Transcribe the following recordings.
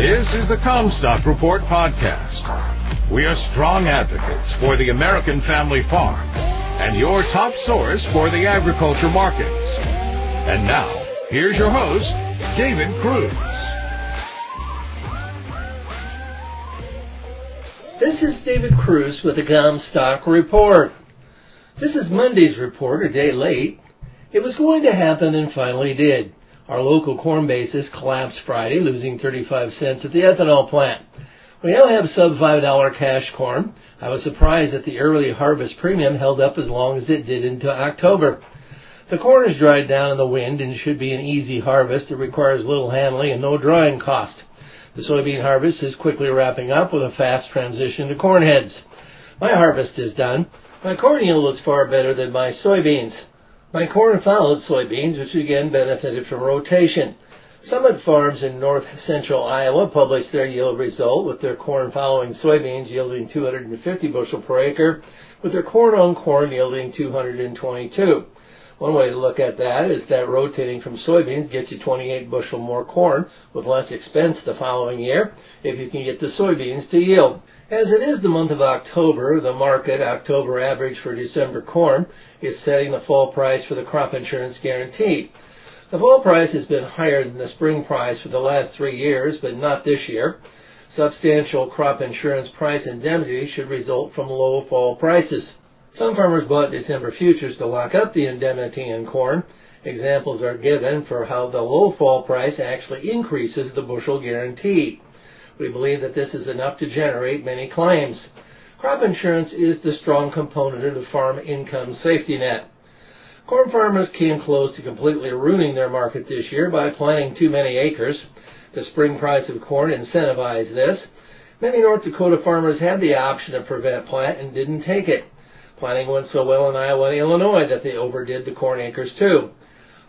This is the Commstock Report podcast. We are strong advocates for the American family farm and your top source for the agriculture markets. And now, here's your host, David Kruse. This is David Kruse with the Commstock Report. This is Monday's report, a day late. It was going to happen and finally did. Our local corn basis collapsed Friday, losing 35 cents at the ethanol plant. We now have sub $5 cash corn. I was surprised that the early harvest premium held up as long as it did into October. The corn is dried down in the wind and should be an easy harvest. It requires little handling and no drying cost. The soybean harvest is quickly wrapping up with a fast transition to corn heads. My harvest is done. My corn yield is far better than my soybeans. My corn followed soybeans, which again benefited from rotation. Summit Farms in north central Iowa published their yield result with their corn following soybeans yielding 250 bushel per acre, with their corn on corn yielding 222. One way to look at that is that rotating from soybeans gets you 28 bushel more corn with less expense the following year if you can get the soybeans to yield. As it is the month of October, the market October average for December corn is setting the fall price for the crop insurance guarantee. The fall price has been higher than the spring price for the last three years, but not this year. Substantial crop insurance price indemnity should result from low fall prices. Some farmers bought December futures to lock up the indemnity in corn. Examples are given for how the low fall price actually increases the bushel guarantee. We believe that this is enough to generate many claims. Crop insurance is the strong component of the farm income safety net. Corn farmers came close to completely ruining their market this year by planting too many acres. The spring price of corn incentivized this. Many North Dakota farmers had the option to prevent plant and didn't take it. Planting went so well in Iowa and Illinois that they overdid the corn acres too.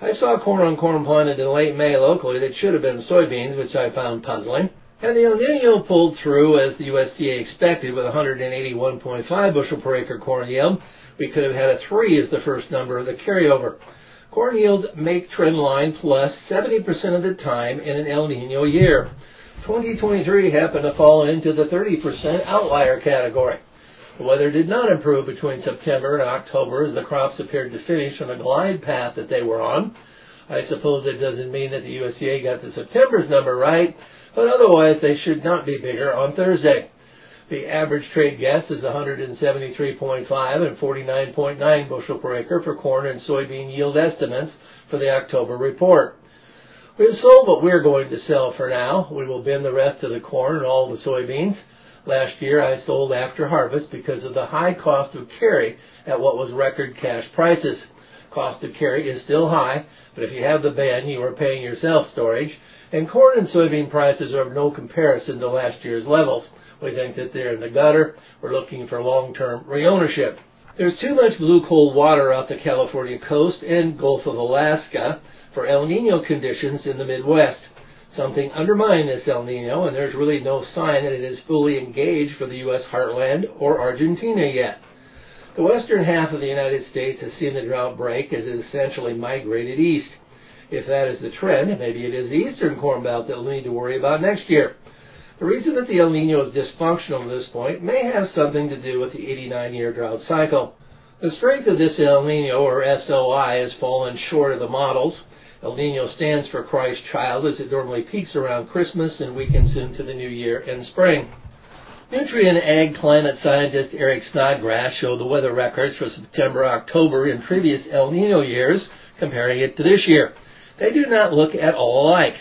I saw corn on corn planted in late May locally that should have been soybeans, which I found puzzling. And the El Nino pulled through as the USDA expected with 181.5 bushel per acre corn yield. We could have had a 3 as the first number of the carryover. Corn yields make trend line plus 70% of the time in an El Nino year. 2023 happened to fall into the 30% outlier category. The weather did not improve between September and October as the crops appeared to finish on a glide path that they were on. I suppose it doesn't mean that the USDA got the September's number right, but otherwise they should not be bigger on Thursday. The average trade guess is 173.5 and 49.9 bushel per acre for corn and soybean yield estimates for the October report. We have sold what we're going to sell for now. We will bin the rest of the corn and all the soybeans. Last year I sold after harvest because of the high cost of carry at what was record cash prices. Cost of carry is still high, but if you have the bin, you are paying yourself storage and corn and soybean prices are of no comparison to last year's levels. We think that they're in the gutter. We're looking for long-term reownership. There's too much blue cold water off the California coast and Gulf of Alaska for El Nino conditions in the Midwest. Something undermined this El Nino, and there's really no sign that it is fully engaged for the U.S. heartland or Argentina yet. The western half of the United States has seen the drought break as it essentially migrated east. If that is the trend, maybe it is the eastern corn belt that we'll need to worry about next year. The reason that the El Nino is dysfunctional at this point may have something to do with the 89 year drought cycle. The strength of this El Nino or SOI has fallen short of the models. El Nino stands for Christ child as it normally peaks around Christmas and weakens into the new year and spring. Nutrien Ag climate scientist Eric Snodgrass showed the weather records for September, October in previous El Nino years, comparing it to this year they do not look at all alike.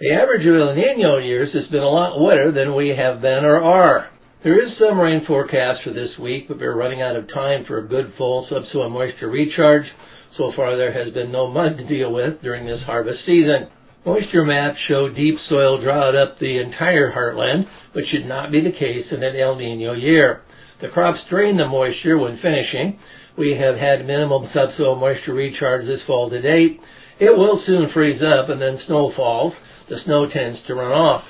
The average of El Nino years has been a lot wetter than we have been or are. There is some rain forecast for this week, but we're running out of time for a good full subsoil moisture recharge. So far there has been no mud to deal with during this harvest season. Moisture maps show deep soil drought up the entire heartland, which should not be the case in an El Nino year. The crops drain the moisture when finishing. We have had minimum subsoil moisture recharge this fall to date, it will soon freeze up and then snow falls. The snow tends to run off.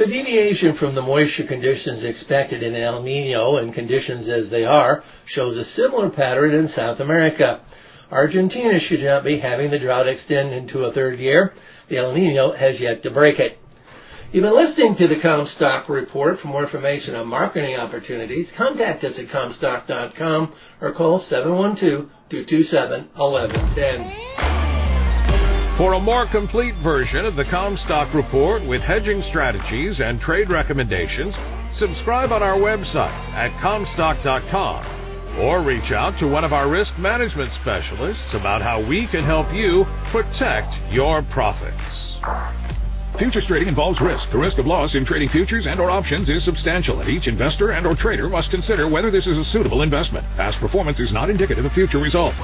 The deviation from the moisture conditions expected in El Nino and conditions as they are shows a similar pattern in South America. Argentina should not be having the drought extend into a third year. The El Nino has yet to break it. You've been listening to the Commstock Report. For more information on marketing opportunities, contact us at Commstock.com or call 712-227-1110. For a more complete version of the Commstock Report with hedging strategies and trade recommendations, subscribe on our website at Commstock.com or reach out to one of our risk management specialists about how we can help you protect your profits. Futures trading involves risk. The risk of loss in trading futures and or options is substantial, and each investor and or trader must consider whether this is a suitable investment. Past performance is not indicative of future results.